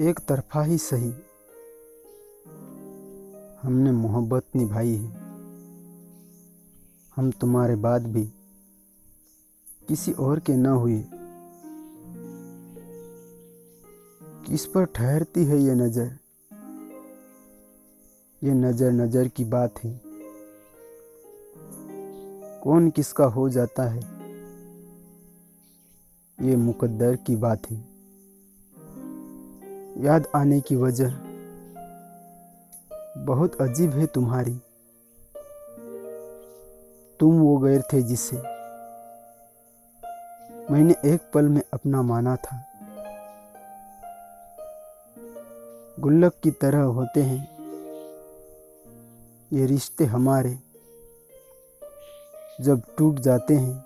एक तरफा ही सही। हमने मोहब्बत निभाई है। हम तुम्हारे बाद भी किसी और के न हुए। किस पर ठहरती है ये नज़र? ये नज़र नज़र की बात है। कौन किसका हो जाता है? ये मुकद्दर की बात है। याद आने की वजह बहुत अजीब है तुम्हारी। तुम वो गैर थे जिसे मैंने एक पल में अपना माना था। गुल्लक की तरह होते हैं। ये रिश्ते हमारे जब टूट जाते हैं,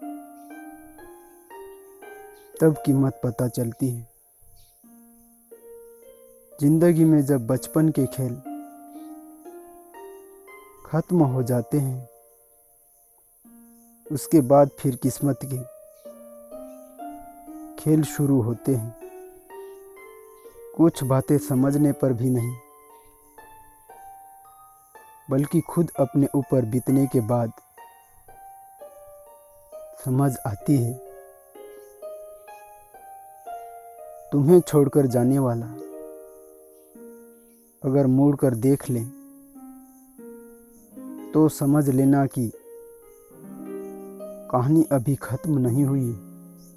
तब कीमत पता चलती है। ज़िंदगी में जब बचपन के खेल खत्म हो जाते हैं, उसके बाद फिर किस्मत के खेल शुरू होते हैं। कुछ बातें समझने पर भी नहीं, बल्कि खुद अपने ऊपर बीतने के बाद समझ आती है। तुम्हें छोड़कर जाने वाला अगर मुड़ कर देख लें तो समझ लेना कि कहानी अभी ख़त्म नहीं हुई।